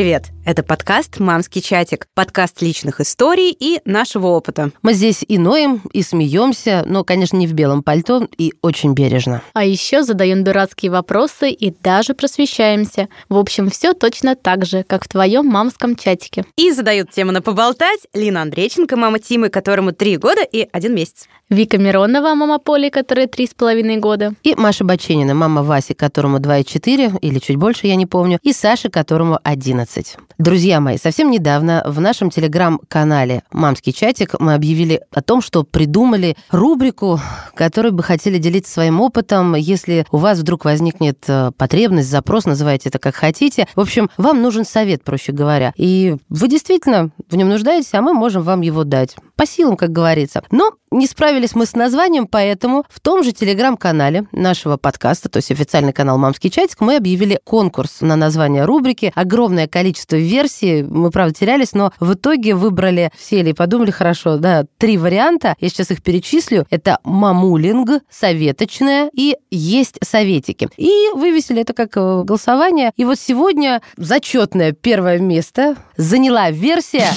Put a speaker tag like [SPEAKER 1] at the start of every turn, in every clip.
[SPEAKER 1] привет! Это подкаст «Мамский чатик», подкаст личных историй и нашего опыта.
[SPEAKER 2] Мы здесь и ноем, и смеемся, но, конечно, не в белом пальто и очень бережно.
[SPEAKER 3] А еще задаем дурацкие вопросы и даже просвещаемся. В общем, все точно так же, как в твоем мамском чатике.
[SPEAKER 1] И задают тему на поболтать Лина Андрейченко, мама Тимы, которому три года и один месяц.
[SPEAKER 3] Вика Миронова, мама Поли, которой три с половиной года.
[SPEAKER 2] И Маша Баченина, мама Васи, которому 2,4 или чуть больше, я не помню, и Саша, которому 11. Друзья мои, совсем недавно в нашем телеграм-канале «Мамский чатик» мы объявили о том, что придумали рубрику, которой бы хотели делиться своим опытом, если у вас вдруг возникнет э, потребность, запрос, называйте это как хотите. В общем, вам нужен совет, проще говоря. И вы действительно в нем нуждаетесь, а мы можем вам его дать. По силам, как говорится. Но не справились мы с названием, поэтому в том же телеграм-канале нашего подкаста, то есть официальный канал «Мамский чатик», мы объявили конкурс на название рубрики. Огромное количество версий, мы, правда, терялись, но в итоге выбрали, сели и подумали, хорошо, да, три варианта. Я сейчас их перечислю. Это мамулинг, советочная и есть советики. И вывесили это как э, голосование. И вот сегодня зачетное первое место заняла версия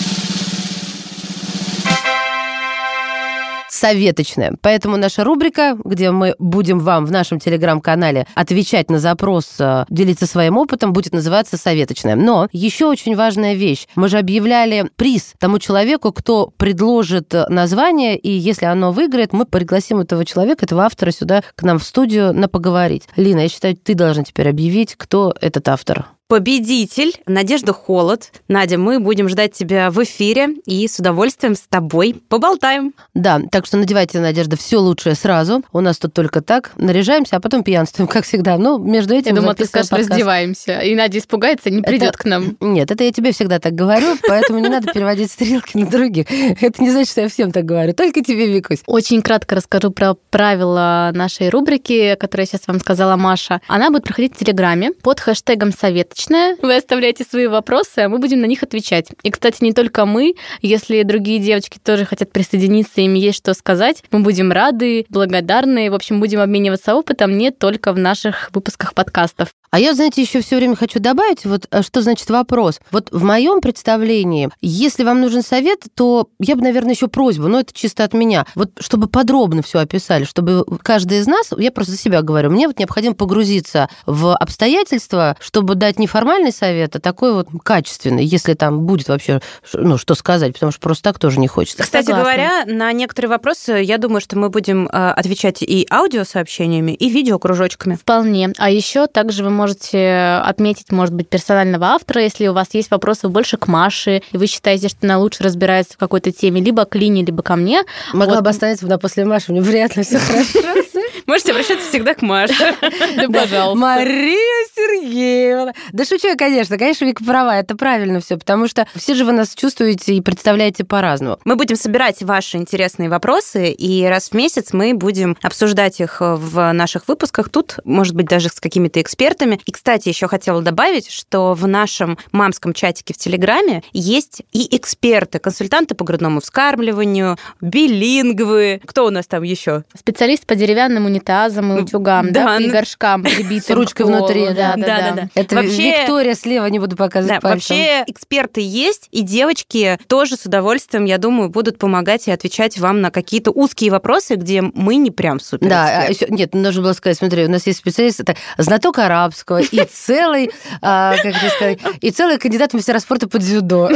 [SPEAKER 2] советочная. Поэтому наша рубрика, где мы будем вам в нашем телеграм-канале отвечать на запрос, э, делиться своим опытом, будет называться советочная. Но еще очень важная вещь. Мы же объявляли приз тому человеку, кто предложит название, и если оно выиграет, мы пригласим этого человека, этого автора сюда к нам в студию на поговорить. Лина, я считаю, ты должна теперь объявить, кто этот автор
[SPEAKER 1] победитель Надежда Холод. Надя, мы будем ждать тебя в эфире и с удовольствием с тобой поболтаем.
[SPEAKER 2] Да, так что надевайте, Надежда, все лучшее сразу. У нас тут только так. Наряжаемся, а потом пьянствуем, как всегда. Ну, между этим...
[SPEAKER 3] Я думаю, ты скажешь, подкаст. раздеваемся. И Надя испугается, не придет это... к нам.
[SPEAKER 2] Нет, это я тебе всегда так говорю, поэтому не надо переводить стрелки на других. Это не значит, что я всем так говорю. Только тебе, Викусь.
[SPEAKER 3] Очень кратко расскажу про правила нашей рубрики, которые сейчас вам сказала Маша. Она будет проходить в Телеграме под хэштегом «Совет личное. Вы оставляете свои вопросы, а мы будем на них отвечать. И, кстати, не только мы. Если другие девочки тоже хотят присоединиться, им есть что сказать, мы будем рады, благодарны. В общем, будем обмениваться опытом не только в наших выпусках подкастов.
[SPEAKER 2] А я, знаете, еще все время хочу добавить, вот э, что значит вопрос. Вот в моем представлении, если вам нужен совет, то я бы, наверное, еще просьбу, но это чисто от меня, вот чтобы подробно все описали, чтобы каждый из нас, я просто за себя говорю, мне вот необходимо погрузиться в обстоятельства, чтобы дать не формальный совет, а такой вот качественный, если там будет вообще, ну, что сказать, потому что просто так тоже не хочется.
[SPEAKER 1] Кстати Согласна. говоря, на некоторые вопросы, я думаю, что мы будем э, отвечать и аудиосообщениями, и видеокружочками.
[SPEAKER 3] Вполне. А еще также вы можете можете отметить, может быть, персонального автора, если у вас есть вопросы больше к Маше, и вы считаете, что она лучше разбирается в какой-то теме, либо к Лине, либо ко мне.
[SPEAKER 2] Могла вот. бы остановиться на после Маши, вряд ли все хорошо.
[SPEAKER 1] Можете обращаться всегда к Маше.
[SPEAKER 3] Да, пожалуйста.
[SPEAKER 2] Мария Сергеевна. Да шучу я, конечно. Конечно, Вика права, это правильно все, потому что все же вы нас чувствуете и представляете по-разному.
[SPEAKER 1] Мы будем собирать ваши интересные вопросы, и раз в месяц мы будем обсуждать их в наших выпусках тут, может быть, даже с какими-то экспертами. И, кстати, еще хотела добавить, что в нашем мамском чатике в Телеграме есть и эксперты, консультанты по грудному вскармливанию, билингвы. Кто у нас там еще?
[SPEAKER 3] Специалист по деревянным унитазам и утюгам, да, да и ну, горшкам
[SPEAKER 2] с ручкой внутри, да, да, да, да. Это вообще, Виктория слева, не буду показывать да,
[SPEAKER 1] пальцем. Вообще эксперты есть, и девочки тоже с удовольствием, я думаю, будут помогать и отвечать вам на какие-то узкие вопросы, где мы не прям супер.
[SPEAKER 2] Да, а еще, нет, нужно было сказать, смотри, у нас есть специалист, это знаток арабского и целый, а, как это сказать, и целый кандидат в мастера спорта по дзюдо.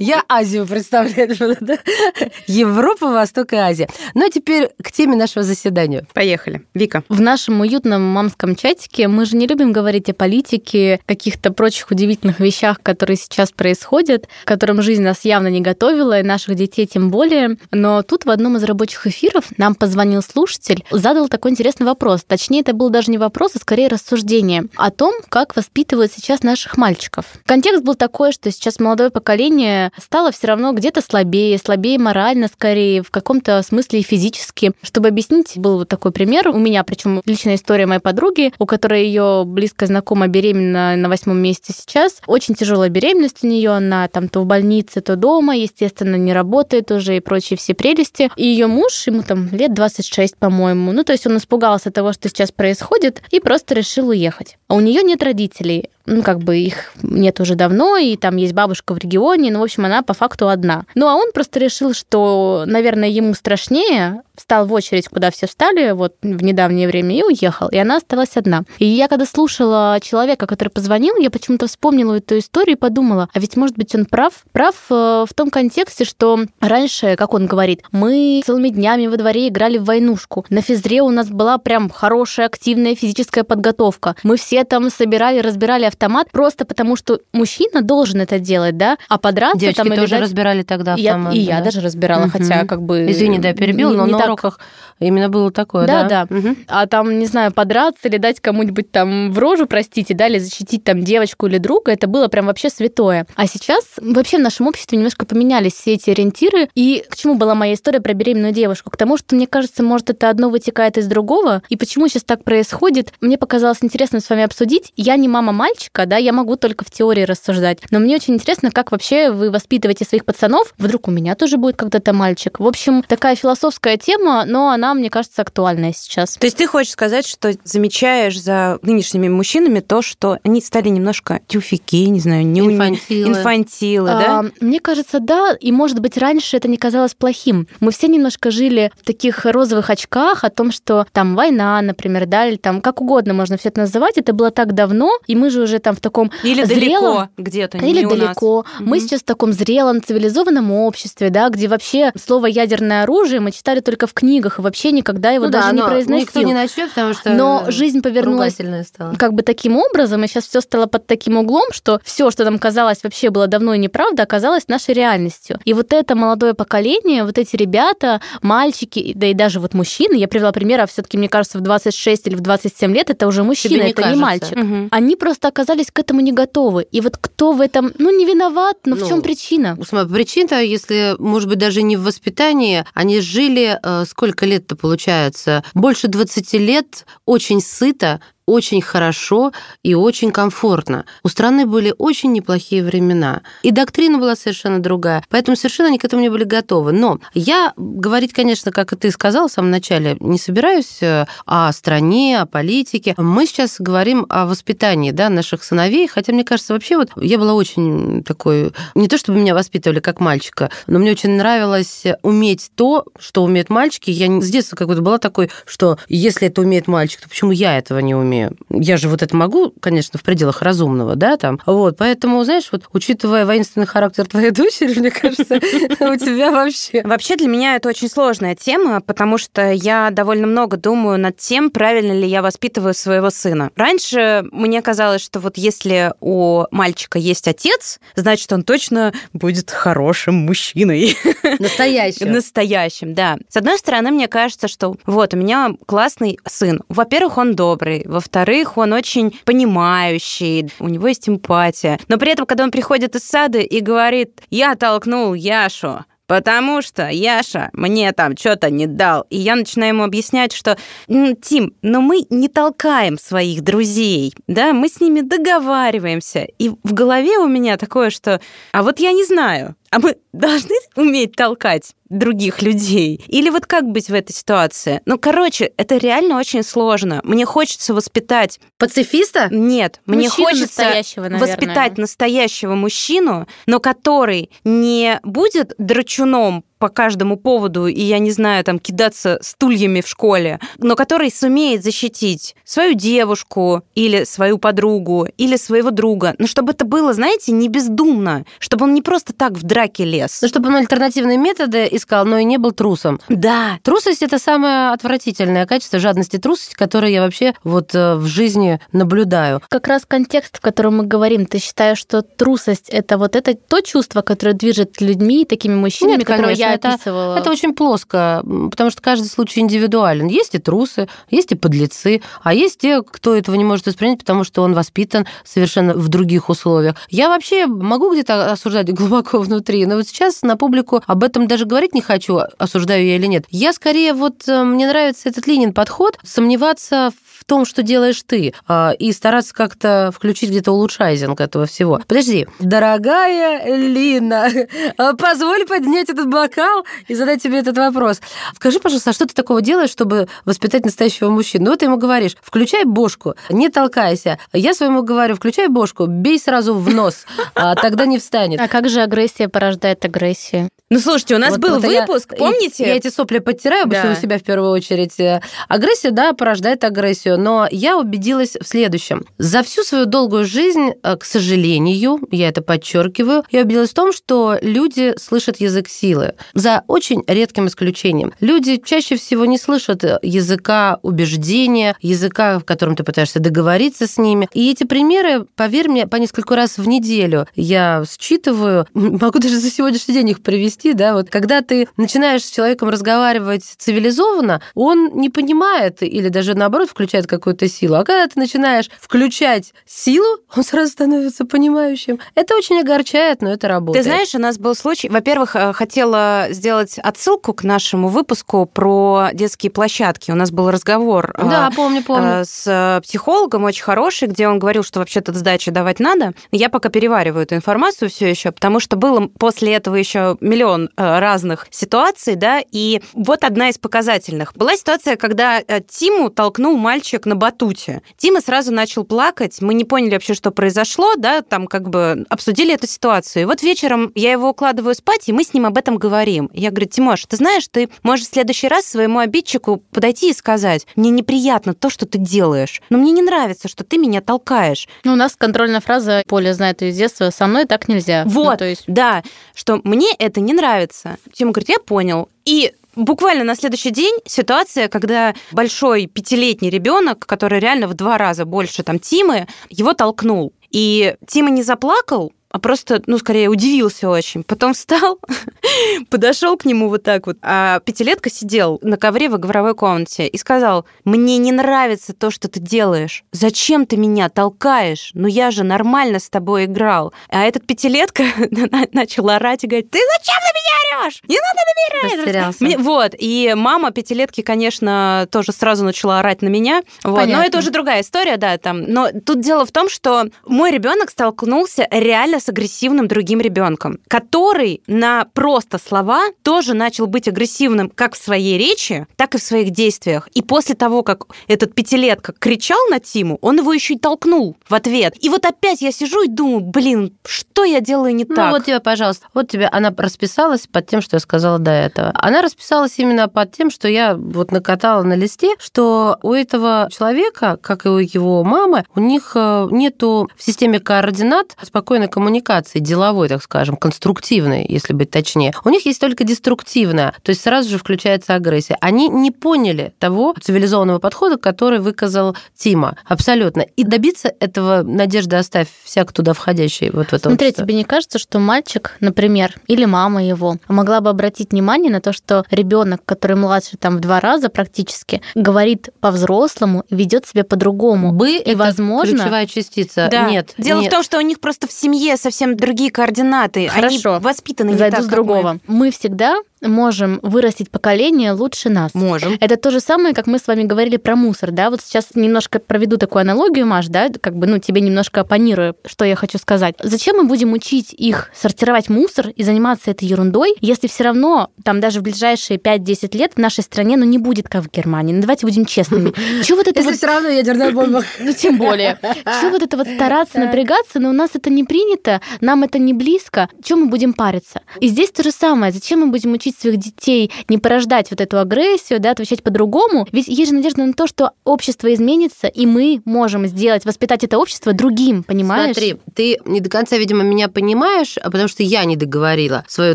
[SPEAKER 2] Я Азию представляю. Европа, Восток и Азия. Ну а теперь к теме нашего заседания.
[SPEAKER 1] Поехали. Вика.
[SPEAKER 3] В нашем уютном мамском чатике мы же не любим говорить о политике, каких-то прочих удивительных вещах, которые сейчас происходят, к которым жизнь нас явно не готовила, и наших детей тем более. Но тут в одном из рабочих эфиров нам позвонил слушатель, задал такой интересный вопрос. Точнее, это был даже не вопрос, а скорее рассуждение о том, как воспитывают сейчас наших мальчиков. Контекст был такой, что сейчас молодое поколение стало все равно где-то слабее, слабее морально скорее, в каком-то смысле и физически. Чтобы объяснить, был вот такой пример у меня, причем личная история моей подруги, у которой ее близкая знакомая беременна на восьмом месяце сейчас. Очень тяжелая беременность у нее, она там то в больнице, то дома, естественно, не работает уже и прочие все прелести. И ее муж, ему там лет 26, по-моему, ну то есть он испугался того, что сейчас происходит, и просто решил уехать. А у нее нет родителей. Ну, как бы их нет уже давно, и там есть бабушка в регионе, ну, в общем, она по факту одна. Ну, а он просто решил, что, наверное, ему страшнее, встал в очередь, куда все встали, вот в недавнее время, и уехал. И она осталась одна. И я когда слушала человека, который позвонил, я почему-то вспомнила эту историю и подумала, а ведь, может быть, он прав? Прав э, в том контексте, что раньше, как он говорит, мы целыми днями во дворе играли в войнушку. На физре у нас была прям хорошая, активная физическая подготовка. Мы все там собирали, разбирали автомат просто потому, что мужчина должен это делать, да? А подраться
[SPEAKER 2] Девочки
[SPEAKER 3] там...
[SPEAKER 2] тоже
[SPEAKER 3] видать,
[SPEAKER 2] разбирали тогда автомат.
[SPEAKER 3] Я, и
[SPEAKER 2] да?
[SPEAKER 3] я даже разбирала,
[SPEAKER 2] Мгм.
[SPEAKER 3] хотя как бы...
[SPEAKER 2] Извини, да,
[SPEAKER 3] не-
[SPEAKER 2] но
[SPEAKER 3] не
[SPEAKER 2] на
[SPEAKER 3] так
[SPEAKER 2] уроках именно было такое,
[SPEAKER 3] Да,
[SPEAKER 2] да?
[SPEAKER 3] да.
[SPEAKER 2] Мгм.
[SPEAKER 3] а там, не знаю, подраться или дать кому-нибудь там в рожу, простите, да, или защитить там девочку или друга, это было прям вообще святое. А сейчас вообще в нашем обществе немножко поменялись все эти ориентиры. И к чему была моя история про беременную девушку? К тому, что, мне кажется, может, это одно вытекает из другого. И почему сейчас так происходит, мне показалось интересно с вами обсудить. Я не мама мальчика, да, я могу только в теории рассуждать. Но мне очень интересно, как вообще вы воспитываете своих пацанов. Вдруг у меня тоже будет когда-то мальчик. В общем, такая философская тема, но она, мне кажется, актуальная сейчас.
[SPEAKER 1] То есть ты хочешь сказать, что замечаешь за нынешними мужчинами то, что они стали немножко тюфяки, не знаю, не
[SPEAKER 2] Инфантилы.
[SPEAKER 1] инфантилы, да?
[SPEAKER 3] А, Мне кажется, да, и может быть раньше это не казалось плохим. Мы все немножко жили в таких розовых очках о том, что там война, например, да, или там как угодно можно все это называть. Это было так давно, и мы же уже там в таком
[SPEAKER 1] Или
[SPEAKER 3] зрелом-
[SPEAKER 1] далеко где-то,
[SPEAKER 3] или
[SPEAKER 1] не у нас.
[SPEAKER 3] далеко. Мы
[SPEAKER 1] Мгм.
[SPEAKER 3] сейчас в таком зрелом, цивилизованном обществе, да, где вообще слово ядерное оружие мы читали только в книгах и вообще никогда его
[SPEAKER 2] Ну да,
[SPEAKER 3] даже не
[SPEAKER 2] но
[SPEAKER 3] произносил.
[SPEAKER 2] Никто не начнет, потому что
[SPEAKER 3] Но жизнь повернулась
[SPEAKER 2] стало.
[SPEAKER 3] как бы таким образом, и сейчас все стало под таким углом, что все, что нам казалось вообще было давно и неправда, оказалось нашей реальностью. И вот это молодое поколение, вот эти ребята, мальчики, да и даже вот мужчины, я привела пример, а все-таки, мне кажется, в 26 или в 27 лет это уже мужчина,
[SPEAKER 2] Тебе не
[SPEAKER 3] это не
[SPEAKER 2] кажется?
[SPEAKER 3] мальчик.
[SPEAKER 1] Мгм.
[SPEAKER 3] Они просто оказались к этому не готовы. И вот кто в этом, ну, не виноват, но в
[SPEAKER 2] Ну,
[SPEAKER 3] чем причина?
[SPEAKER 2] Причина, если, может быть, даже не в воспитании, они жили, э, сколько лет-то получается? Больше 20 лет, очень сыто, очень хорошо и очень комфортно. У страны были очень неплохие времена. И доктрина была совершенно другая. Поэтому совершенно они к этому не были готовы. Но я говорить, конечно, как и ты сказал в самом начале, не собираюсь э, о стране, о политике. Мы сейчас говорим о воспитании да, наших сыновей. Хотя, мне кажется, вообще вот я была очень такой... Не то, чтобы меня воспитывали как мальчика, но мне очень нравилось уметь то, что умеют мальчики. Я с детства как будто была такой, что если это умеет мальчик, то почему я этого не умею? Я же вот это могу, конечно, в пределах разумного, да, там. Вот, поэтому, знаешь, вот учитывая воинственный характер твоей дочери, мне кажется, у тебя вообще...
[SPEAKER 1] Вообще для меня это очень сложная тема, потому что я довольно много думаю над тем, правильно ли я воспитываю своего сына. Раньше мне казалось, что вот если у мальчика есть отец, значит, он точно будет хорошим мужчиной.
[SPEAKER 2] Настоящий.
[SPEAKER 1] Настоящим, да. С одной стороны, мне кажется, что вот у меня классный сын. Во-первых, он добрый. Во-вторых, он очень понимающий. У него есть эмпатия. Но при этом, когда он приходит из сада и говорит, я толкнул Яшу, Потому что Яша мне там что-то не дал. И я начинаю ему объяснять, что, «М, Тим, но мы не толкаем своих друзей, да, мы с ними договариваемся. И в голове у меня такое, что, а вот я не знаю, а мы должны уметь толкать других людей? Или вот как быть в этой ситуации? Ну, короче, это реально очень сложно. Мне хочется воспитать...
[SPEAKER 2] Пацифиста?
[SPEAKER 1] Нет, мне
[SPEAKER 3] Мужчину
[SPEAKER 1] хочется
[SPEAKER 3] настоящего, наверное.
[SPEAKER 1] воспитать настоящего мужчину, но который не будет драчуном по каждому поводу, и, я не знаю, там, кидаться стульями в школе, но который сумеет защитить свою девушку или свою подругу, или своего друга. Но чтобы это было, знаете, не бездумно, чтобы он не просто так в драке лез.
[SPEAKER 2] Ну, чтобы он альтернативные методы искал, но и не был трусом.
[SPEAKER 1] Да,
[SPEAKER 2] Трусость это самое отвратительное качество, жадность и трусость, которое я вообще вот э, в жизни наблюдаю.
[SPEAKER 3] Как раз контекст, в котором мы говорим, ты считаешь, что трусость это вот это то чувство, которое движет людьми, такими мужчинами,
[SPEAKER 2] Нет,
[SPEAKER 3] которые я
[SPEAKER 2] конечно, это-
[SPEAKER 3] описывала?
[SPEAKER 2] Это очень плоско, потому что каждый случай индивидуален. Есть и трусы, есть и подлецы, а есть те, кто этого не может воспринять, потому что он воспитан совершенно в других условиях. Я вообще могу где-то осуждать глубоко внутри, но вот сейчас на публику об этом даже говорить не хочу, осуждаю я или нет. Я скорее вот, э, мне нравится этот Ленин подход, сомневаться в том, что делаешь ты, а, и стараться как-то включить где-то улучшайзинг этого всего. Подожди. Дорогая Лина, а, позволь поднять этот бокал и задать тебе этот вопрос. Скажи, пожалуйста, а что ты такого делаешь, чтобы воспитать настоящего мужчину? Ну, вот ты ему говоришь, включай бошку, не толкайся. Я своему говорю, включай бошку, бей сразу в нос, а тогда не встанет.
[SPEAKER 3] А как же агрессия порождает агрессию?
[SPEAKER 1] Ну, слушайте, у нас
[SPEAKER 2] Вот-
[SPEAKER 1] был
[SPEAKER 2] вот я-
[SPEAKER 1] выпуск, помните?
[SPEAKER 2] Я эти сопли подтираю обычно
[SPEAKER 1] Да.
[SPEAKER 2] у себя в первую очередь. Э, Агрессия, да, порождает агрессию, но я убедилась в следующем. За всю свою долгую жизнь, э, к сожалению, я это подчеркиваю, я убедилась в том, что люди слышат язык силы. За очень редким исключением. Люди чаще всего не слышат э, языка убеждения, языка, в котором ты пытаешься договориться с ними. И эти примеры, поверь мне, по несколько раз в неделю я считываю, могу даже за сегодняшний день их привести, да, вот когда ты начинаешь с человеком разговаривать цивилизованно, он не понимает или даже наоборот включает какую-то силу, а когда ты начинаешь включать силу, он сразу становится понимающим. Это очень огорчает, но это работает.
[SPEAKER 1] Ты знаешь, у нас был случай. Во-первых, э, хотела сделать отсылку к нашему выпуску про детские площадки. У нас был разговор э,
[SPEAKER 2] Да, помню, помню.
[SPEAKER 1] э, с психологом очень хороший, где он говорил, что вообще-то сдачи давать надо. Я пока перевариваю эту информацию все еще, потому что было после этого еще миллион разных ситуаций, да, и вот одна из показательных. Была ситуация, когда Тиму толкнул мальчик на батуте. Тима сразу начал плакать, мы не поняли вообще, что произошло, да, там как бы обсудили эту ситуацию. И вот вечером я его укладываю спать, и мы с ним об этом говорим. Я говорю, Тимош, ты знаешь, ты можешь в следующий раз своему обидчику подойти и сказать, мне неприятно то, что ты делаешь, но мне не нравится, что ты меня толкаешь.
[SPEAKER 3] Ну, у нас контрольная фраза, Поля знает ее с детства, со мной так нельзя. Ну,
[SPEAKER 1] Вот,
[SPEAKER 3] то есть
[SPEAKER 1] да, что мне это не нравится. Тима говорит, я понял. И буквально на следующий день ситуация, когда большой пятилетний ребенок, который реально в два раза больше там Тимы, его толкнул. И Тима не заплакал, а просто, ну, скорее, удивился очень. Потом встал, подошел к нему вот так вот. А пятилетка сидел на ковре в игровой комнате и сказал, мне не нравится то, что ты делаешь. Зачем ты меня толкаешь? Ну, я же нормально с тобой играл. А этот пятилетка начал орать и говорить, ты зачем на меня орешь? Не надо на меня орать!» Мне- вот, и мама пятилетки, конечно, тоже сразу начала орать на меня. Вот, но это уже другая история, да, там. Но тут дело в том, что мой ребенок столкнулся реально с агрессивным другим ребенком, который на просто слова тоже начал быть агрессивным как в своей речи, так и в своих действиях. И после того, как этот пятилетка кричал на Тиму, он его еще и толкнул в ответ. И вот опять я сижу и думаю, блин, что я делаю не
[SPEAKER 2] Ну
[SPEAKER 1] так?
[SPEAKER 2] вот тебе, пожалуйста, вот тебе она расписалась под тем, что я сказала до этого. Она расписалась именно под тем, что я вот накатала на листе, что у этого человека, как и у его мамы, у них э, нету в системе координат спокойной коммуникации, деловой, так скажем, конструктивной, если быть точнее. У них есть только деструктивная, то есть сразу же включается агрессия. Они не поняли того цивилизованного подхода, который выказал Тима. Абсолютно. И добиться этого, Надежда, оставь всяк туда входящий вот в это
[SPEAKER 3] Смотри,
[SPEAKER 2] общество.
[SPEAKER 3] тебе не кажется, что мальчик, например, или мама его, могла бы обратить внимание на то, что ребенок, который младше там в два раза практически, говорит по-взрослому, ведет себя по-другому.
[SPEAKER 2] Бы
[SPEAKER 3] И,
[SPEAKER 2] это
[SPEAKER 3] возможно-
[SPEAKER 2] ключевая частица.
[SPEAKER 1] Да.
[SPEAKER 2] Нет.
[SPEAKER 1] Дело
[SPEAKER 2] нет.
[SPEAKER 1] в том, что у них просто в семье совсем другие координаты.
[SPEAKER 3] Хорошо.
[SPEAKER 1] Они воспитаны не
[SPEAKER 3] Зайду
[SPEAKER 1] так,
[SPEAKER 3] с
[SPEAKER 1] как
[SPEAKER 3] другого. Мы всегда можем вырастить поколение лучше нас.
[SPEAKER 1] Можем.
[SPEAKER 3] Это то же самое, как мы с вами говорили про мусор, да? Вот сейчас немножко проведу такую аналогию, Маш, да, как бы, ну, тебе немножко оппонирую, что я хочу сказать. Зачем мы будем учить их сортировать мусор и заниматься этой ерундой, если все равно там даже в ближайшие 5-10 лет в нашей стране, ну, не будет как в Германии. Ну, давайте будем честными. Чего вот это
[SPEAKER 2] Если все равно ядерная бомба.
[SPEAKER 3] ну, тем более. Что вот это вот стараться, напрягаться, но у нас это не принято, нам это не близко. Чем мы будем париться? И здесь то же самое. Зачем мы будем учить своих детей не порождать вот эту агрессию, да, отвечать по-другому? Ведь есть же надежда на то, что общество изменится, и мы можем сделать, воспитать это общество другим, понимаешь?
[SPEAKER 2] Смотри, ты не до конца, видимо, меня понимаешь, а потому что я не договорила свою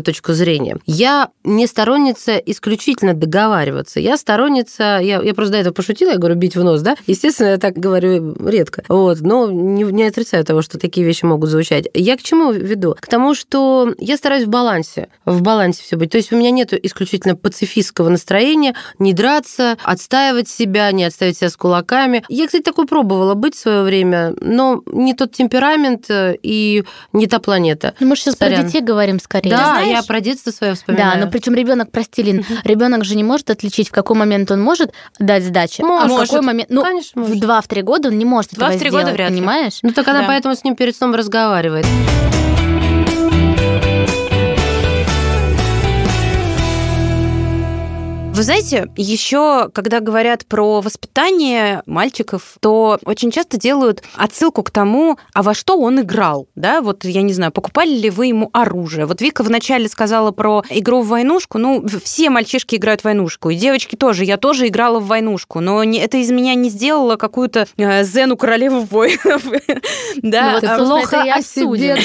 [SPEAKER 2] точку зрения. Я не сторонница исключительно договариваться. Я сторонница, я, я просто до этого пошутила, я говорю, бить в нос, да? Естественно, я так говорю редко. Вот, но не, не отрицаю того, что такие вещи могут звучать. Я к чему веду? К тому, что я стараюсь в балансе, в балансе все быть. То есть у меня нет исключительно пацифистского настроения, не драться, отстаивать себя, не отставить себя с кулаками. Я, кстати, такой пробовала быть в свое время, но не тот темперамент э, и не та планета.
[SPEAKER 3] Ну, мы же сейчас про
[SPEAKER 2] Сорян.
[SPEAKER 3] детей говорим скорее.
[SPEAKER 2] Да,
[SPEAKER 1] знаешь-
[SPEAKER 2] я про детство свое вспоминаю.
[SPEAKER 3] Да, но причем ребенок, прости, Лин, ребенок же не может отличить, в какой момент он может дать сдачи, а в
[SPEAKER 2] Может.
[SPEAKER 3] какой момент. Ну,
[SPEAKER 2] Конечно,
[SPEAKER 3] в
[SPEAKER 2] может.
[SPEAKER 3] два-три года он не может
[SPEAKER 1] Два
[SPEAKER 3] этого
[SPEAKER 1] в три года
[SPEAKER 3] сделать,
[SPEAKER 1] вряд ли.
[SPEAKER 3] понимаешь?
[SPEAKER 2] Ну так она
[SPEAKER 1] Да.
[SPEAKER 2] поэтому с ним перед сном разговаривает.
[SPEAKER 1] Вы знаете, еще когда говорят про воспитание мальчиков, то очень часто делают отсылку к тому, а во что он играл, да, вот я не знаю, покупали ли вы ему оружие. Вот Вика вначале сказала про игру в войнушку, ну, все мальчишки играют в войнушку, и девочки тоже, я тоже играла в войнушку, но это из меня не сделало какую-то э, Зену королеву воинов.
[SPEAKER 3] Да, ну, а плохо о себе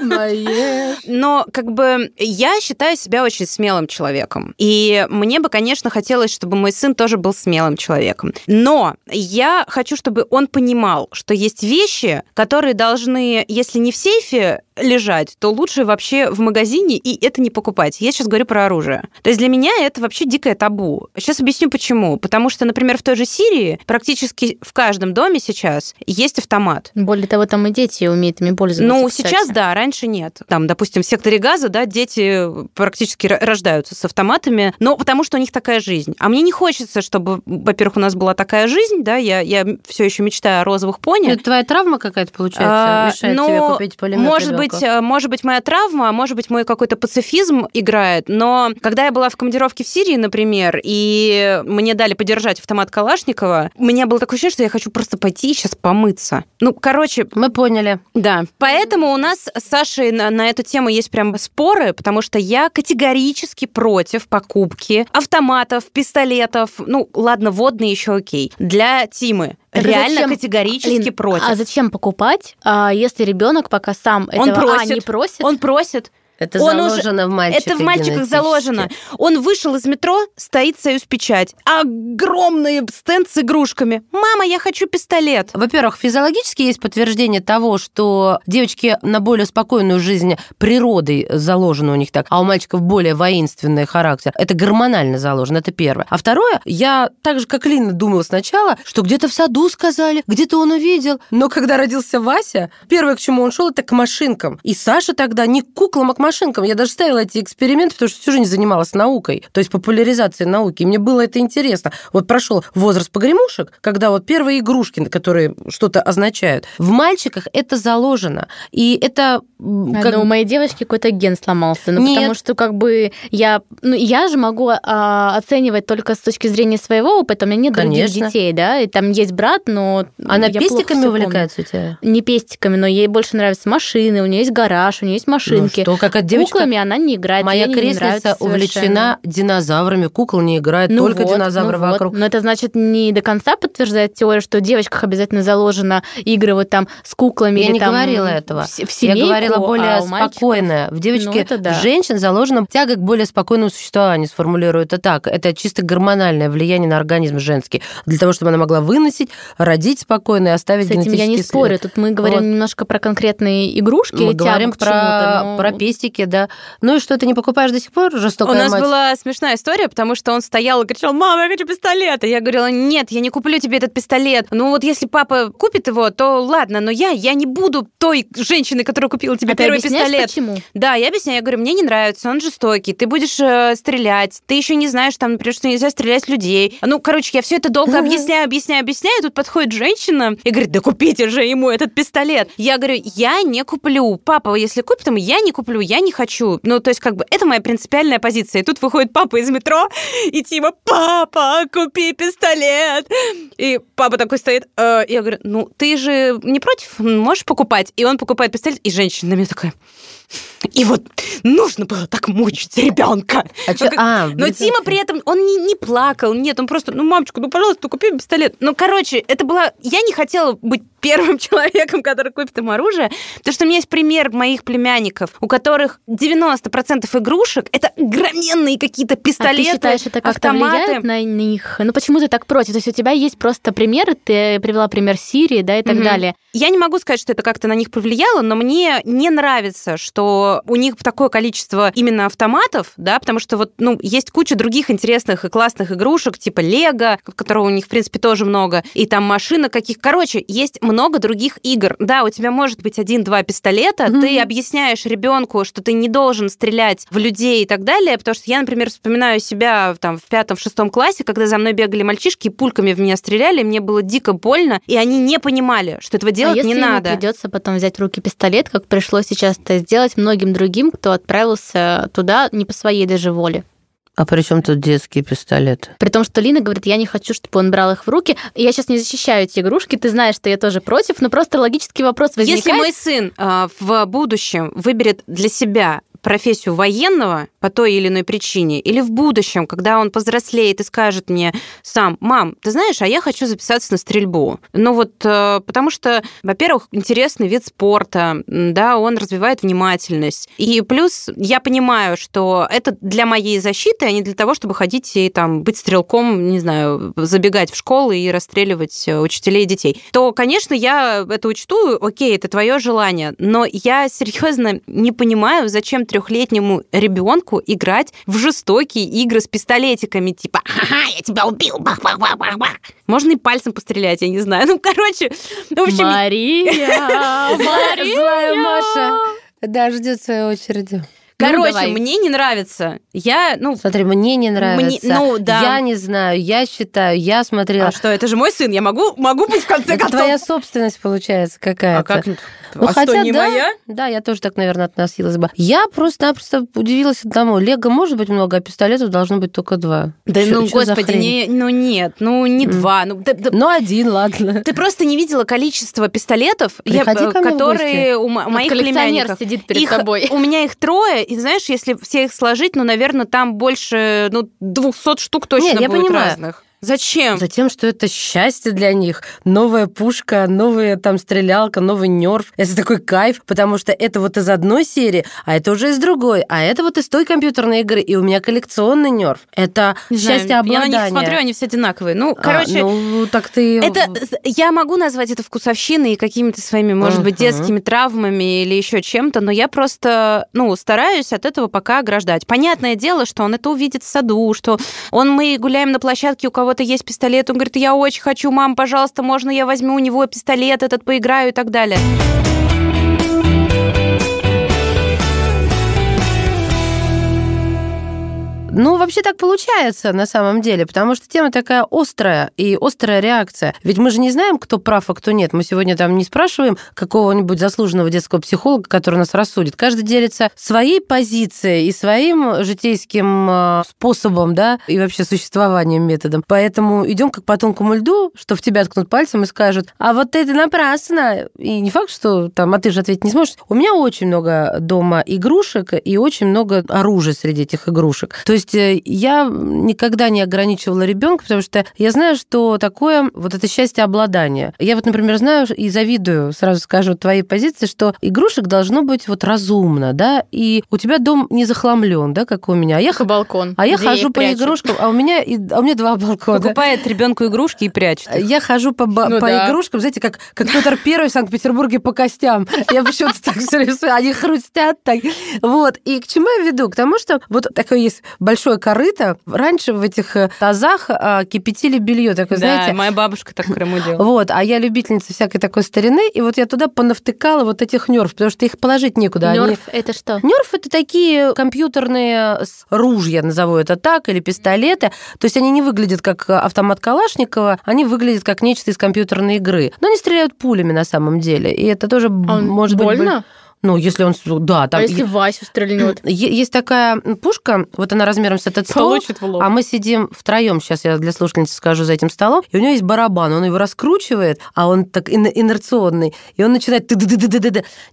[SPEAKER 1] думаешь. Но как бы я считаю себя очень смелым человеком, и мне бы, конечно, хотелось, чтобы мой сын тоже был смелым человеком. Но я хочу, чтобы он понимал, что есть вещи, которые должны, если не в сейфе лежать, то лучше вообще в магазине и это не покупать. Я сейчас говорю про оружие. То есть для меня это вообще дикое табу. Сейчас объясню почему. Потому что, например, в той же Сирии практически в каждом доме сейчас есть автомат.
[SPEAKER 3] Более того, там и дети умеют ими пользоваться.
[SPEAKER 1] Ну,
[SPEAKER 3] кстати.
[SPEAKER 1] сейчас да, раньше нет. Там, допустим, в секторе газа, да, дети практически рождаются с автоматами, но потому что у них такая жизнь. А мне не хочется, чтобы, во-первых, у нас была такая жизнь, да, я, я все еще мечтаю о розовых пони.
[SPEAKER 2] Это твоя травма какая-то получается, а, мешает но, тебе купить пулемет
[SPEAKER 1] Может ребенку? быть, э, может быть, моя травма, а может быть, мой какой-то пацифизм играет, но когда я была в командировке в Сирии, например, и мне дали подержать автомат Калашникова, у меня было такое ощущение, что я хочу просто пойти и сейчас помыться. Ну, короче...
[SPEAKER 2] Мы поняли.
[SPEAKER 1] Да. Поэтому у нас с Сашей на, на эту тему есть прям споры, потому что я категорически против покупки автоматов, пистолетов, ну, ладно, водные еще окей, для Тимы. Так Реально зачем, категорически Лин, против.
[SPEAKER 3] А зачем покупать, а, если ребенок пока сам
[SPEAKER 1] он
[SPEAKER 3] этого
[SPEAKER 1] просит,
[SPEAKER 3] а, не просит?
[SPEAKER 1] Он просит.
[SPEAKER 2] Это он заложено уже... в мальчиках
[SPEAKER 1] Это в мальчиках заложено. Он вышел из метро, стоит Союз Печать. Огромный стенд с игрушками. Мама, я хочу пистолет.
[SPEAKER 2] Во-первых, физиологически есть подтверждение того, что девочки на более спокойную жизнь природой заложено у них так, а у мальчиков более воинственный характер. Это гормонально заложено, это первое. А второе, я так же, как Лина, думала сначала, что где-то в саду сказали, где-то он увидел. Но когда родился Вася, первое, к чему он шел, это к машинкам. И Саша тогда не к куклам, а к машинкам машинкам. Я даже ставила эти эксперименты, потому что всю жизнь занималась наукой, то есть популяризацией науки. И мне было это интересно. Вот прошел возраст погремушек, когда вот первые игрушки, которые что-то означают. В мальчиках это заложено. И это...
[SPEAKER 3] Как... Но у моей девочки какой-то ген сломался. Ну, Нет. потому что как бы я... Ну, я же могу а, оценивать только с точки зрения своего опыта. У меня нет Конечно. других детей, да, и там есть брат, но...
[SPEAKER 2] Она пестиками увлекается у тебя?
[SPEAKER 3] Не пестиками, но ей больше нравятся машины, у нее есть гараж, у нее есть машинки.
[SPEAKER 2] Ну, что, как какая девочка...
[SPEAKER 3] Куклами она не играет.
[SPEAKER 2] Моя креслица увлечена динозаврами. Кукол не играет, ну только вот, динозавры ну вокруг.
[SPEAKER 3] Вот. Но это значит не до конца подтверждает теорию, что в девочках обязательно заложено игры вот там с куклами.
[SPEAKER 2] Я
[SPEAKER 3] или
[SPEAKER 2] не
[SPEAKER 3] там
[SPEAKER 2] говорила этого.
[SPEAKER 3] В, в семейку,
[SPEAKER 2] Я говорила более а спокойное. В девочке, ну, да. в женщин заложена тяга к более спокойному существованию, сформулирую это так. Это чисто гормональное влияние на организм женский. Для того, чтобы она могла выносить, родить спокойно и оставить
[SPEAKER 3] С этим я не спорю. Тут мы говорим вот. немножко про конкретные игрушки.
[SPEAKER 2] Мы говорим про, но... про пестики, да. Ну и что, ты не покупаешь до сих пор жестокая
[SPEAKER 1] У нас
[SPEAKER 2] мать?
[SPEAKER 1] была смешная история, потому что он стоял и кричал, мама, я хочу пистолет. И я говорила, нет, я не куплю тебе этот пистолет. Ну вот если папа купит его, то ладно, но я, я не буду той женщиной, которая купила тебе
[SPEAKER 3] а
[SPEAKER 1] первый
[SPEAKER 3] ты
[SPEAKER 1] пистолет.
[SPEAKER 3] почему?
[SPEAKER 1] Да, я объясняю, я говорю, мне не нравится, он жестокий, ты будешь э, стрелять, ты еще не знаешь, там, например, что нельзя стрелять в людей. Ну, короче, я все это долго объясняю, объясняю, объясняю, тут подходит женщина и говорит, да купите же ему этот пистолет. Я говорю, я не куплю. Папа, если купит, то я не куплю, я не хочу. Ну, то есть, как бы, это моя принципиальная позиция. И тут выходит папа из метро, и Тима, папа, купи пистолет. И папа такой стоит, э, я говорю, ну, ты же не против, можешь покупать? И он покупает пистолет, и женщина на меня такая, и вот нужно было так мучить ребенка.
[SPEAKER 2] А но, а,
[SPEAKER 1] но Тима при этом, он не, не плакал, нет, он просто, ну, мамочка, ну, пожалуйста, купи пистолет. Ну, короче, это было... Я не хотела быть первым человеком, который купит им оружие, потому что у меня есть пример моих племянников, у которых 90% игрушек — это громенные какие-то пистолеты,
[SPEAKER 3] А ты считаешь, это как-то влияет на них? Ну, почему ты так против? То есть у тебя есть просто примеры, ты привела пример Сирии, да, и так угу. далее.
[SPEAKER 1] Я не могу сказать, что это как-то на них повлияло, но мне не нравится, что у них такое количество именно автоматов, да, потому что вот, ну, есть куча других интересных и классных игрушек, типа Лего, которого у них, в принципе, тоже много, и там машина каких. Короче, есть много других игр. Да, у тебя может быть один-два пистолета, mm-hmm. ты объясняешь ребенку, что ты не должен стрелять в людей и так далее, потому что я, например, вспоминаю себя там в пятом-шестом классе, когда за мной бегали мальчишки и пульками в меня стреляли, мне было дико больно, и они не понимали, что этого делать
[SPEAKER 3] а
[SPEAKER 1] не надо.
[SPEAKER 3] придется потом взять в руки пистолет, как пришлось сейчас это сделать многим другим, кто отправился туда не по своей даже воле.
[SPEAKER 2] А при чем тут детские пистолеты?
[SPEAKER 3] При том, что Лина говорит, я не хочу, чтобы он брал их в руки. Я сейчас не защищаю эти игрушки, ты знаешь, что я тоже против, но просто логический вопрос возникает.
[SPEAKER 1] Если мой сын э, в будущем выберет для себя профессию военного по той или иной причине, или в будущем, когда он повзрослеет и скажет мне сам, мам, ты знаешь, а я хочу записаться на стрельбу. Ну вот, э, потому что, во-первых, интересный вид спорта, да, он развивает внимательность. И плюс я понимаю, что это для моей защиты, а не для того, чтобы ходить и там быть стрелком, не знаю, забегать в школы и расстреливать э, учителей и детей. То, конечно, я это учту, окей, это твое желание, но я серьезно не понимаю, зачем трехлетнему ребенку играть в жестокие игры с пистолетиками, типа «Ага, я тебя убил!» бах, бах, бах, бах, бах. Можно и пальцем пострелять, я не знаю. Ну, короче, в общем...
[SPEAKER 3] Мария, Мария!
[SPEAKER 2] Злая Маша. Да, ждет своей очереди.
[SPEAKER 1] Короче,
[SPEAKER 3] давай.
[SPEAKER 1] мне не нравится. Я, ну,
[SPEAKER 2] Смотри, мне не нравится.
[SPEAKER 1] ну, да.
[SPEAKER 2] Я не знаю, я считаю, я смотрела.
[SPEAKER 1] а что, это же мой сын, я могу, могу быть в конце
[SPEAKER 2] Это
[SPEAKER 1] концов.
[SPEAKER 2] твоя собственность получается какая-то.
[SPEAKER 1] А как?
[SPEAKER 2] Ну,
[SPEAKER 1] а
[SPEAKER 2] хотя
[SPEAKER 1] что, не
[SPEAKER 2] да,
[SPEAKER 1] моя?
[SPEAKER 2] Да, я тоже так, наверное, относилась бы. Я просто-напросто удивилась одному. Лего может быть много, а пистолетов должно быть только два.
[SPEAKER 1] Да
[SPEAKER 2] Чё-
[SPEAKER 1] ну,
[SPEAKER 2] чё
[SPEAKER 1] господи, не, ну нет, ну не
[SPEAKER 2] М.
[SPEAKER 1] два. Ну, да- да-
[SPEAKER 2] Ну, один, ладно.
[SPEAKER 1] Ты просто не видела количество пистолетов, я-
[SPEAKER 2] мне
[SPEAKER 1] которые у мо- моих племянников.
[SPEAKER 3] сидит перед
[SPEAKER 1] Их-
[SPEAKER 3] тобой.
[SPEAKER 1] У меня их трое, и знаешь, если все их сложить, ну, наверное, там больше, ну, 200 штук точно
[SPEAKER 2] Нет, я
[SPEAKER 1] будет
[SPEAKER 2] понимаю.
[SPEAKER 1] разных. Зачем?
[SPEAKER 2] Затем, что это счастье для них. Новая пушка, новая там стрелялка, новый нерв. Это такой кайф, потому что это вот из одной серии, а это уже из другой. А это вот из той компьютерной игры. И у меня коллекционный нерв. Это
[SPEAKER 1] Не знаю,
[SPEAKER 2] счастье
[SPEAKER 1] Я на
[SPEAKER 2] обладания.
[SPEAKER 1] них смотрю, они все одинаковые. Ну,
[SPEAKER 2] А,
[SPEAKER 1] короче,
[SPEAKER 2] ну, так ты...
[SPEAKER 1] Это я могу назвать это вкусовщиной и какими-то своими, может быть,
[SPEAKER 2] Мгм.
[SPEAKER 1] детскими травмами или еще чем-то, но я просто, ну, стараюсь от этого пока ограждать. Понятное дело, что он это увидит в саду, что он мы гуляем на площадке, у кого-то есть пистолет, он говорит, я очень хочу, мам, пожалуйста, можно я возьму у него пистолет этот, поиграю и так далее.
[SPEAKER 2] Ну, вообще так получается на самом деле, потому что тема такая острая и острая реакция. Ведь мы же не знаем, кто прав, а кто нет. Мы сегодня там не спрашиваем какого-нибудь заслуженного детского психолога, который нас рассудит. Каждый делится своей позицией и своим житейским э, способом, да, и вообще существованием, методом. Поэтому идем как по тонкому льду, что в тебя ткнут пальцем и скажут, а вот это напрасно. И не факт, что там, а ты же ответить не сможешь. У меня очень много дома игрушек и очень много оружия среди этих игрушек. То есть э, я никогда не ограничивала ребенка, потому что я знаю, что такое вот это счастье обладания. Я вот, например, знаю и завидую, сразу скажу, твоей позиции, что игрушек должно быть вот разумно, да, и у тебя дом не захламлен, да, как у меня. А я,
[SPEAKER 3] Как балкон.
[SPEAKER 2] а я хожу по
[SPEAKER 3] прячу.
[SPEAKER 2] игрушкам, а у меня, и- а у меня два балкона.
[SPEAKER 1] Покупает ребенку игрушки и прячет. их.
[SPEAKER 2] Я хожу по,
[SPEAKER 3] Ну
[SPEAKER 2] по
[SPEAKER 3] да.
[SPEAKER 2] игрушкам, знаете, как, как Петр Первый в Санкт-Петербурге по костям. Я почему-то так все они хрустят так. Вот. И к чему я веду? К тому, что вот такое есть большое корыто. Раньше в этих э, тазах а, кипятили белье, такое,
[SPEAKER 1] Да,
[SPEAKER 2] знаете,
[SPEAKER 1] моя бабушка так в Крыму делала.
[SPEAKER 2] вот, а я любительница всякой такой старины, и вот я туда понавтыкала вот этих нерв, потому что их положить некуда. они-
[SPEAKER 3] Нерв это что?
[SPEAKER 2] Нерф это такие компьютерные с- ружья, назову это так, или пистолеты. То есть они не выглядят как автомат Калашникова, они выглядят как нечто из компьютерной игры. Но они стреляют пулями на самом деле. И это тоже
[SPEAKER 3] А он
[SPEAKER 2] может быть...
[SPEAKER 3] больно?
[SPEAKER 2] Ну, если он... Да, там...
[SPEAKER 3] а если Васю стрельнет?
[SPEAKER 2] Есть такая пушка, вот она размером с этот стол,
[SPEAKER 1] Получит в лоб.
[SPEAKER 2] а мы сидим втроем, сейчас я для слушательницы скажу, за этим столом, и у него есть барабан, он его раскручивает, а он так ин- инерционный, и он начинает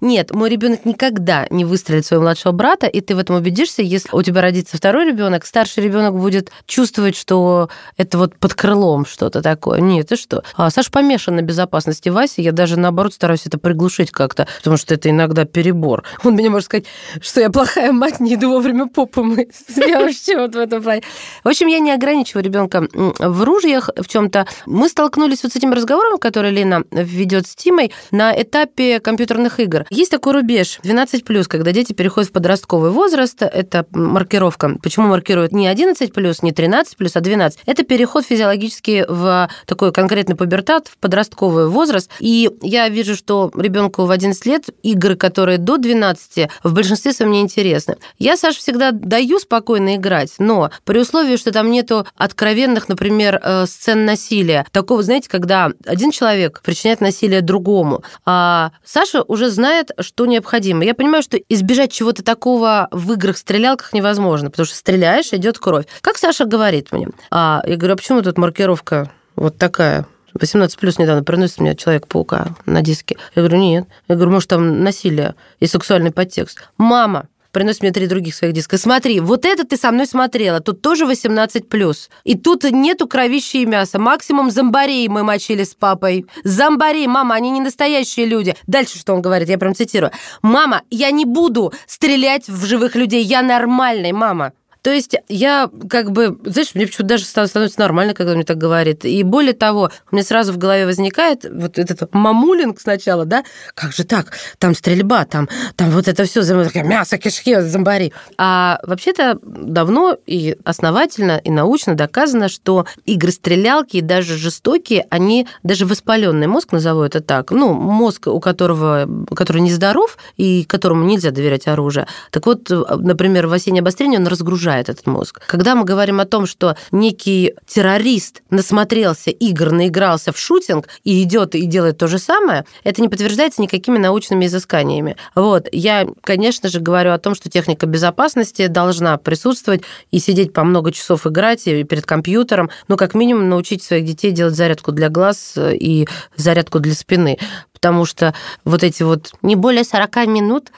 [SPEAKER 2] Нет, мой ребенок никогда не выстрелит своего младшего брата, и ты в этом убедишься, если у тебя родится второй ребенок, старший ребенок будет чувствовать, что это вот под крылом что-то такое. Нет, ты что? А Саша помешан на безопасности Васи, я даже наоборот стараюсь это приглушить как-то, потому что это иногда перебор. Он мне может сказать, что я плохая мать, не иду вовремя попу мыть. Я вообще вот в этом плане. В общем, я не ограничиваю ребенка в ружьях в чем-то. Мы столкнулись вот с этим разговором, который Лена ведет с Тимой, на этапе компьютерных игр. Есть такой рубеж 12+, когда дети переходят в подростковый возраст. Это маркировка. Почему маркируют не 11+, не 13+, а 12? Это переход физиологически в такой конкретный пубертат, в подростковый возраст. И я вижу, что ребенку в 11 лет игры, которые которые до 12, в большинстве своем не интересны. Я, Саша, всегда даю спокойно играть, но при условии, что там нету откровенных, например, э, сцен насилия. Такого, знаете, когда один человек причиняет насилие другому, а Саша уже знает, что необходимо. Я понимаю, что избежать чего-то такого в играх-стрелялках невозможно, потому что стреляешь, идет кровь. Как Саша говорит мне? А, я говорю, а почему тут маркировка вот такая? 18 плюс недавно приносит мне Человек-паука на диске. Я говорю, нет. Я говорю, может, там насилие и сексуальный подтекст. Мама, приносит мне три других своих диска. Смотри, вот это ты со мной смотрела, тут тоже 18+. плюс. И тут нету кровища и мяса. Максимум зомбарей мы мочили с папой. Зомбарей, мама, они не настоящие люди. Дальше что он говорит, я прям цитирую. Мама, я не буду стрелять в живых людей, я нормальный, мама. То есть я как бы, знаешь, мне почему-то даже становится нормально, когда мне так говорит. И более того, у меня сразу в голове возникает вот этот мамулинг сначала, да, как же так, там стрельба, там, там вот это все, мясо, кишки, зомбари. А вообще-то давно и основательно, и научно доказано, что игры-стрелялки, даже жестокие, они, даже воспаленный мозг, назову это так, ну, мозг, у которого, который нездоров и которому нельзя доверять оружие. Так вот, например, в осеннее обострение он разгружает разрушает этот мозг. Когда мы говорим о том, что некий террорист насмотрелся игр, наигрался в шутинг и идет и делает то же самое, это не подтверждается никакими научными изысканиями. Вот. Я, конечно же, говорю о том, что техника безопасности должна присутствовать и сидеть по много часов играть и перед компьютером, но как минимум научить своих детей делать зарядку для глаз и зарядку для спины потому что вот эти вот не более 40 минут.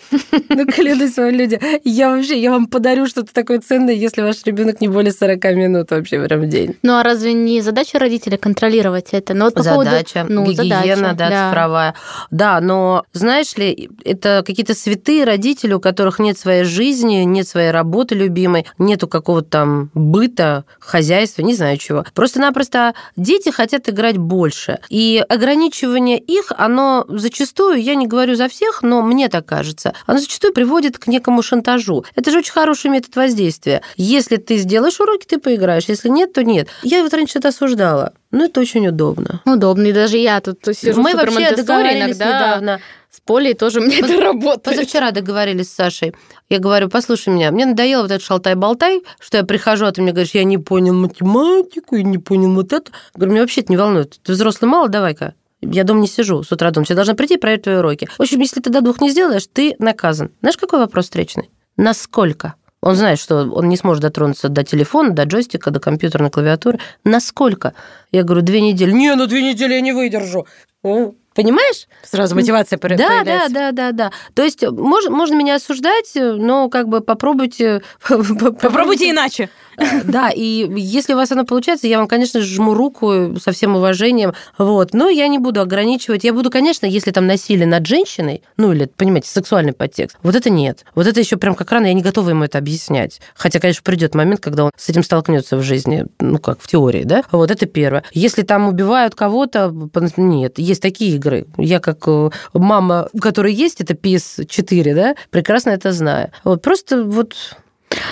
[SPEAKER 1] Ну, клянусь свои люди, я вообще, я вам подарю что-то такое ценное, если ваш ребенок не более 40 минут вообще прям в день.
[SPEAKER 3] Ну, а разве не задача родителя контролировать это?
[SPEAKER 2] Ну, вот по задача, поводу... ну, гигиена, задача, да, да, цифровая. Да, но, знаешь ли, это какие-то святые родители, у которых нет своей жизни, нет своей работы любимой, нету какого-то там быта, хозяйства, не знаю чего. Просто-напросто дети хотят играть больше. И ограничивание их, оно зачастую, я не говорю за всех, но мне так кажется, оно зачастую приводит к некому шантажу. Это же очень хороший метод воздействия. Если ты сделаешь уроки, ты поиграешь. Если нет, то нет. Я вот раньше это осуждала. Но это очень удобно.
[SPEAKER 3] Удобно. И даже я тут сижу
[SPEAKER 2] Мы вообще договорились иногда... недавно
[SPEAKER 3] с Полей тоже мне Поз... это работает.
[SPEAKER 2] Позавчера договорились с Сашей. Я говорю, послушай меня, мне надоело вот этот шалтай-болтай, что я прихожу, а ты мне говоришь, я не понял математику, я не понял вот это. говорю, меня вообще это не волнует. Ты взрослый мало, давай-ка. Я дома не сижу с утра до ночи. Я должна прийти и проверить твои уроки. В общем, если ты до двух не сделаешь, ты наказан. Знаешь, какой вопрос встречный? Насколько? Он знает, что он не сможет дотронуться до телефона, до джойстика, до компьютерной клавиатуры. Насколько? Я говорю, две недели. Не, ну две недели я не выдержу. Понимаешь?
[SPEAKER 1] Сразу мотивация
[SPEAKER 2] да, появляется. Да, да, да, да. То есть можно, можно меня осуждать, но как бы попробуйте...
[SPEAKER 1] Попробуйте иначе.
[SPEAKER 2] Да, и если у вас оно получается, я вам, конечно, жму руку со всем уважением, вот, но я не буду ограничивать. Я буду, конечно, если там насилие над женщиной, ну или, понимаете, сексуальный подтекст, вот это нет. Вот это еще прям как рано, я не готова ему это объяснять. Хотя, конечно, придет момент, когда он с этим столкнется в жизни, ну как, в теории, да? Вот это первое. Если там убивают кого-то, нет, есть такие игры. Я как э, мама, у которой есть это PS4, да, прекрасно это знаю. Вот просто вот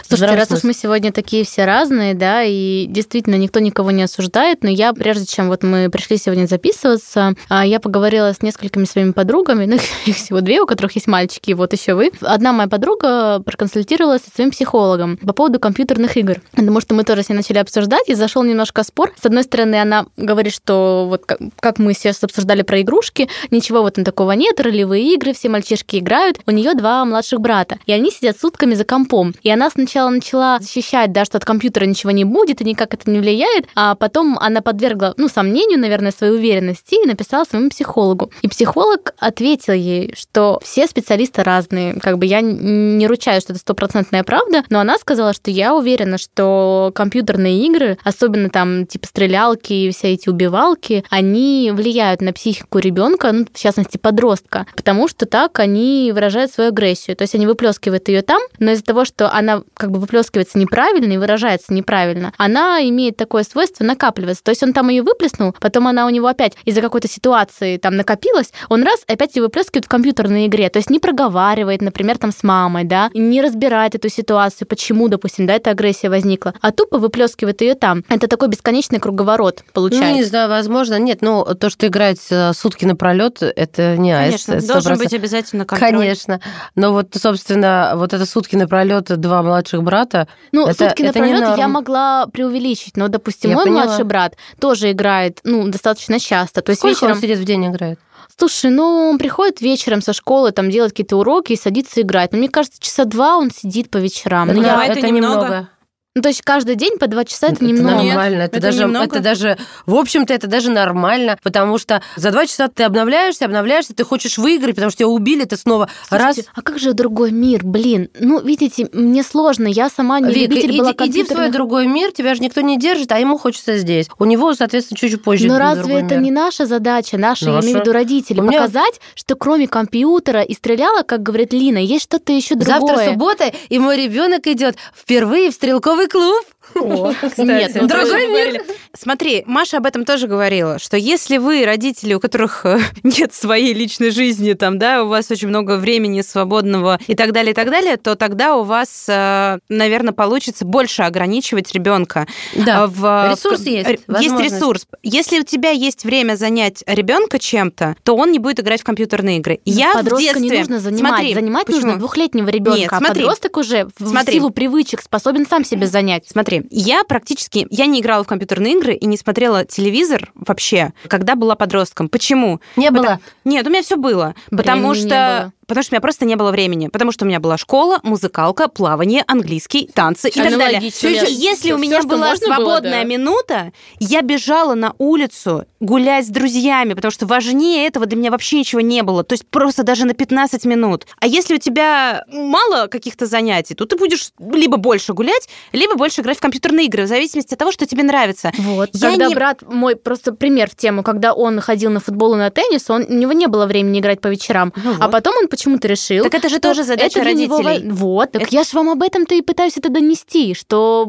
[SPEAKER 3] Слушайте, раз уж мы сегодня такие все разные, да, и действительно никто никого не осуждает, но я, прежде чем вот мы пришли сегодня записываться, а, я поговорила с несколькими своими подругами, ну, их всего две, у которых есть мальчики, и вот еще вы. Одна моя подруга проконсультировалась со своим психологом по поводу компьютерных игр, потому что мы тоже с ней начали обсуждать, и зашел немножко спор. С одной стороны, она говорит, что вот как, мы сейчас обсуждали про игрушки, ничего в этом такого нет, ролевые игры, все мальчишки играют. У нее два младших брата, и они сидят сутками за компом. И она сначала начала защищать, да, что от компьютера ничего не будет и никак это не влияет, а потом она подвергла, ну, сомнению, наверное, своей уверенности и написала своему психологу. И психолог ответил ей, что все специалисты разные, как бы я не ручаюсь, что это стопроцентная правда, но она сказала, что я уверена, что компьютерные игры, особенно там типа стрелялки и все эти убивалки, они влияют на психику ребенка, ну, в частности, подростка, потому что так они выражают свою агрессию. То есть они выплескивают ее там, но из-за того, что она она как бы выплескивается неправильно и выражается неправильно, она имеет такое свойство накапливаться. То есть он там ее выплеснул, потом она у него опять из-за какой-то ситуации там накопилась, он раз опять ее выплескивает в компьютерной игре. То есть не проговаривает, например, там с мамой, да, не разбирает эту ситуацию, почему, допустим, да, эта агрессия возникла, а тупо выплескивает ее там. Это такой бесконечный круговорот получается.
[SPEAKER 2] Ну, не знаю, возможно, нет, но то, что играть э, сутки напролет, это не
[SPEAKER 1] Конечно,
[SPEAKER 2] аист.
[SPEAKER 1] должен быть обязательно контроль.
[SPEAKER 2] Конечно. Но вот, собственно, вот это сутки напролет два младших брата.
[SPEAKER 3] Ну,
[SPEAKER 2] это,
[SPEAKER 3] сутки
[SPEAKER 2] это не
[SPEAKER 3] напролет я
[SPEAKER 2] норм.
[SPEAKER 3] могла преувеличить, но, допустим,
[SPEAKER 2] Я
[SPEAKER 3] мой
[SPEAKER 2] поняла.
[SPEAKER 3] младший брат тоже играет, ну, достаточно часто. То есть
[SPEAKER 2] Сколько
[SPEAKER 3] вечером...
[SPEAKER 2] он сидит в день играет?
[SPEAKER 3] Слушай, ну, он приходит вечером со школы, там делает какие-то уроки и садится играть. Но мне кажется, часа два он сидит по вечерам. Ну,
[SPEAKER 1] Ну,
[SPEAKER 3] я-
[SPEAKER 1] а это немного.
[SPEAKER 3] Ну, то есть каждый день по два часа это
[SPEAKER 2] Это
[SPEAKER 3] немного.
[SPEAKER 2] нормально, это,
[SPEAKER 1] это
[SPEAKER 2] даже,
[SPEAKER 1] немного.
[SPEAKER 2] это даже, в общем-то, это даже нормально, потому что за два часа ты обновляешься, обновляешься, ты хочешь выиграть, потому что тебя убили, ты снова
[SPEAKER 3] Слушайте,
[SPEAKER 2] раз.
[SPEAKER 3] а как же другой мир, блин? Ну, видите, мне сложно, я сама не
[SPEAKER 2] Вик,
[SPEAKER 3] любитель
[SPEAKER 2] иди,
[SPEAKER 3] была
[SPEAKER 2] иди в свой
[SPEAKER 3] компьютерных-
[SPEAKER 2] другой мир, тебя же никто не держит, а ему хочется здесь. У него, соответственно, чуть-чуть позже.
[SPEAKER 3] Но разве это
[SPEAKER 2] мир.
[SPEAKER 3] не наша задача, наша, я
[SPEAKER 2] Наша.
[SPEAKER 3] имею в виду родителей,
[SPEAKER 2] У меня-
[SPEAKER 3] показать, что кроме компьютера и стреляла, как говорит Лина, есть что-то еще другое?
[SPEAKER 2] Завтра суббота, и мой ребенок идет впервые в стрелковый clube.
[SPEAKER 1] О,
[SPEAKER 3] Нет, ну,
[SPEAKER 1] другой мир. Смотри, Маша об этом тоже говорила, что если вы родители, у которых э, нет своей личной жизни, там, да, у вас очень много времени свободного и так далее, и так далее, то тогда у вас, наверное, получится больше ограничивать ребенка.
[SPEAKER 2] Да.
[SPEAKER 1] в...
[SPEAKER 2] Ресурс есть,
[SPEAKER 1] Есть ресурс. Если у тебя есть время занять ребенка чем-то, то он не будет играть в компьютерные игры.
[SPEAKER 3] Но
[SPEAKER 1] Я в детстве...
[SPEAKER 3] не нужно занимать.
[SPEAKER 1] Смотри,
[SPEAKER 3] занимать
[SPEAKER 1] почему?
[SPEAKER 3] нужно двухлетнего ребенка,
[SPEAKER 1] Нет,
[SPEAKER 3] а
[SPEAKER 1] смотри.
[SPEAKER 3] подросток уже в
[SPEAKER 1] Смотри.
[SPEAKER 3] силу привычек способен сам себя занять.
[SPEAKER 1] Смотри, я практически, я не играла в компьютерные игры и не смотрела телевизор вообще, когда была подростком. Почему?
[SPEAKER 2] Не
[SPEAKER 1] Потому-
[SPEAKER 2] было.
[SPEAKER 1] Нет, у меня все было, потому
[SPEAKER 3] Времени не
[SPEAKER 1] что. Потому что у меня просто не было времени, потому что у меня была школа, музыкалка, плавание, английский, танцы и так далее. И если у меня была свободная
[SPEAKER 3] да.
[SPEAKER 1] минута, я бежала на улицу гулять с друзьями, потому что важнее этого для меня вообще ничего не было. То есть просто даже на 15 минут. А если у тебя мало каких-то занятий, то ты будешь либо больше гулять, либо больше играть в компьютерные игры, в зависимости от того, что тебе нравится.
[SPEAKER 3] Вот.
[SPEAKER 1] Я
[SPEAKER 3] когда
[SPEAKER 1] не-
[SPEAKER 3] брат мой, просто пример в тему, когда он ходил на футбол и на теннис, он, у него не было времени играть по вечерам.
[SPEAKER 1] Ну
[SPEAKER 3] А
[SPEAKER 1] вот.
[SPEAKER 3] потом он почему-то решил...
[SPEAKER 1] Так это же тоже задача
[SPEAKER 3] это него
[SPEAKER 1] родителей.
[SPEAKER 3] ва- Вот, так
[SPEAKER 1] Это-
[SPEAKER 3] я же вам об этом-то и пытаюсь это донести, что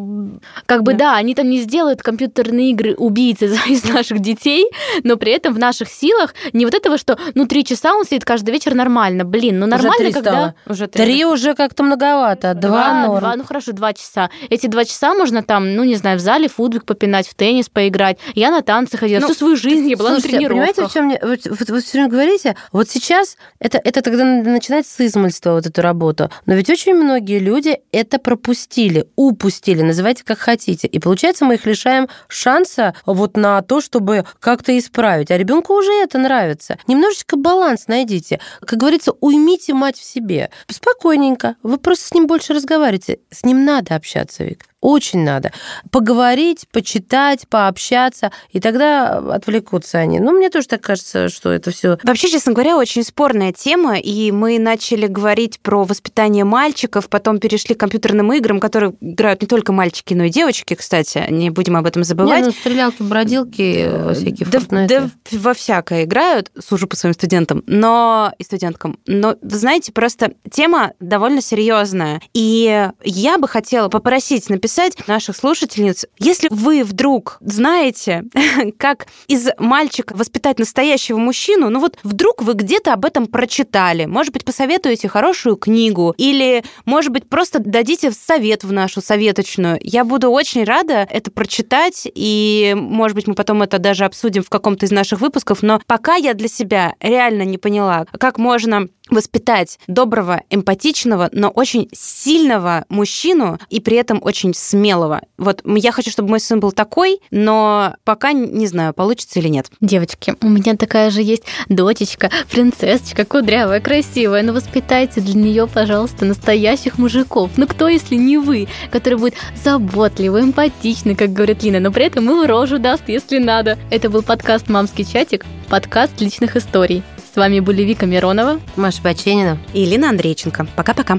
[SPEAKER 3] как бы
[SPEAKER 1] Да.
[SPEAKER 3] да, они там не сделают компьютерные игры убийцы из- наших детей, но при этом в наших силах не вот этого, что ну три часа он сидит каждый вечер нормально. Блин, ну
[SPEAKER 2] Уже
[SPEAKER 3] нормально,
[SPEAKER 2] три
[SPEAKER 3] когда...
[SPEAKER 2] стало.
[SPEAKER 1] Уже три.
[SPEAKER 2] Три уже как-то многовато, два норм.
[SPEAKER 3] два, ну хорошо, два часа. Эти два часа можно там, ну не знаю, в зале футбик попинать, в теннис поиграть. Я на танцы ходила.
[SPEAKER 1] Ну,
[SPEAKER 3] Всю свою жизнь я была
[SPEAKER 2] Слушайте,
[SPEAKER 3] на
[SPEAKER 2] понимаете,
[SPEAKER 3] тренировках.
[SPEAKER 2] в чем мне... Вот, вот вы все время говорите, вот сейчас это, это тогда надо начинать с измольства, вот эту работу. Но ведь очень многие люди это пропустили, упустили, называйте как хотите. И получается, мы их лишаем шанса вот на то, чтобы как-то исправить. А ребенку уже это нравится. Немножечко баланс найдите. Как говорится, уймите мать в себе. Спокойненько. Вы просто с ним больше разговариваете. С ним надо общаться, Вик. Очень надо. Поговорить, почитать, пообщаться, и тогда отвлекутся они. Ну, мне тоже так кажется, что это все
[SPEAKER 1] Вообще, честно говоря, очень спорная тема, и мы начали говорить про воспитание мальчиков, потом перешли к компьютерным играм, которые играют не только мальчики, но и девочки, кстати, не будем об этом забывать.
[SPEAKER 2] Не, ну, стрелялки, бродилки, э, всякие
[SPEAKER 1] да,
[SPEAKER 2] Fortnite.
[SPEAKER 1] да во всякое играют, сужу по своим студентам, но и студенткам. Но, знаете, просто тема довольно серьезная. И я бы хотела попросить написать наших слушательниц, если вы вдруг знаете, как из мальчика воспитать настоящего мужчину, ну вот вдруг вы где-то об этом прочитали, может быть, посоветуете хорошую книгу, или, может быть, просто дадите совет в нашу советочную. Я буду очень рада это прочитать, и, может быть, мы потом это даже обсудим в каком-то из наших выпусков, но пока я для себя реально не поняла, как можно воспитать доброго, эмпатичного, но очень сильного мужчину и при этом очень смелого. Вот я хочу, чтобы мой сын был такой, но пока не знаю, получится или нет.
[SPEAKER 3] Девочки, у меня такая же есть дочечка, принцессочка, кудрявая, красивая. Но воспитайте для нее, пожалуйста, настоящих мужиков. Ну кто, если не вы, который будет заботливый, эмпатичный, как говорит Лина, но при этом и в рожу даст, если надо. Это был подкаст «Мамский чатик», подкаст личных историй. С вами были Вика Миронова.
[SPEAKER 2] Маша Баченина.
[SPEAKER 1] И Лина Андрейченко. Пока-пока.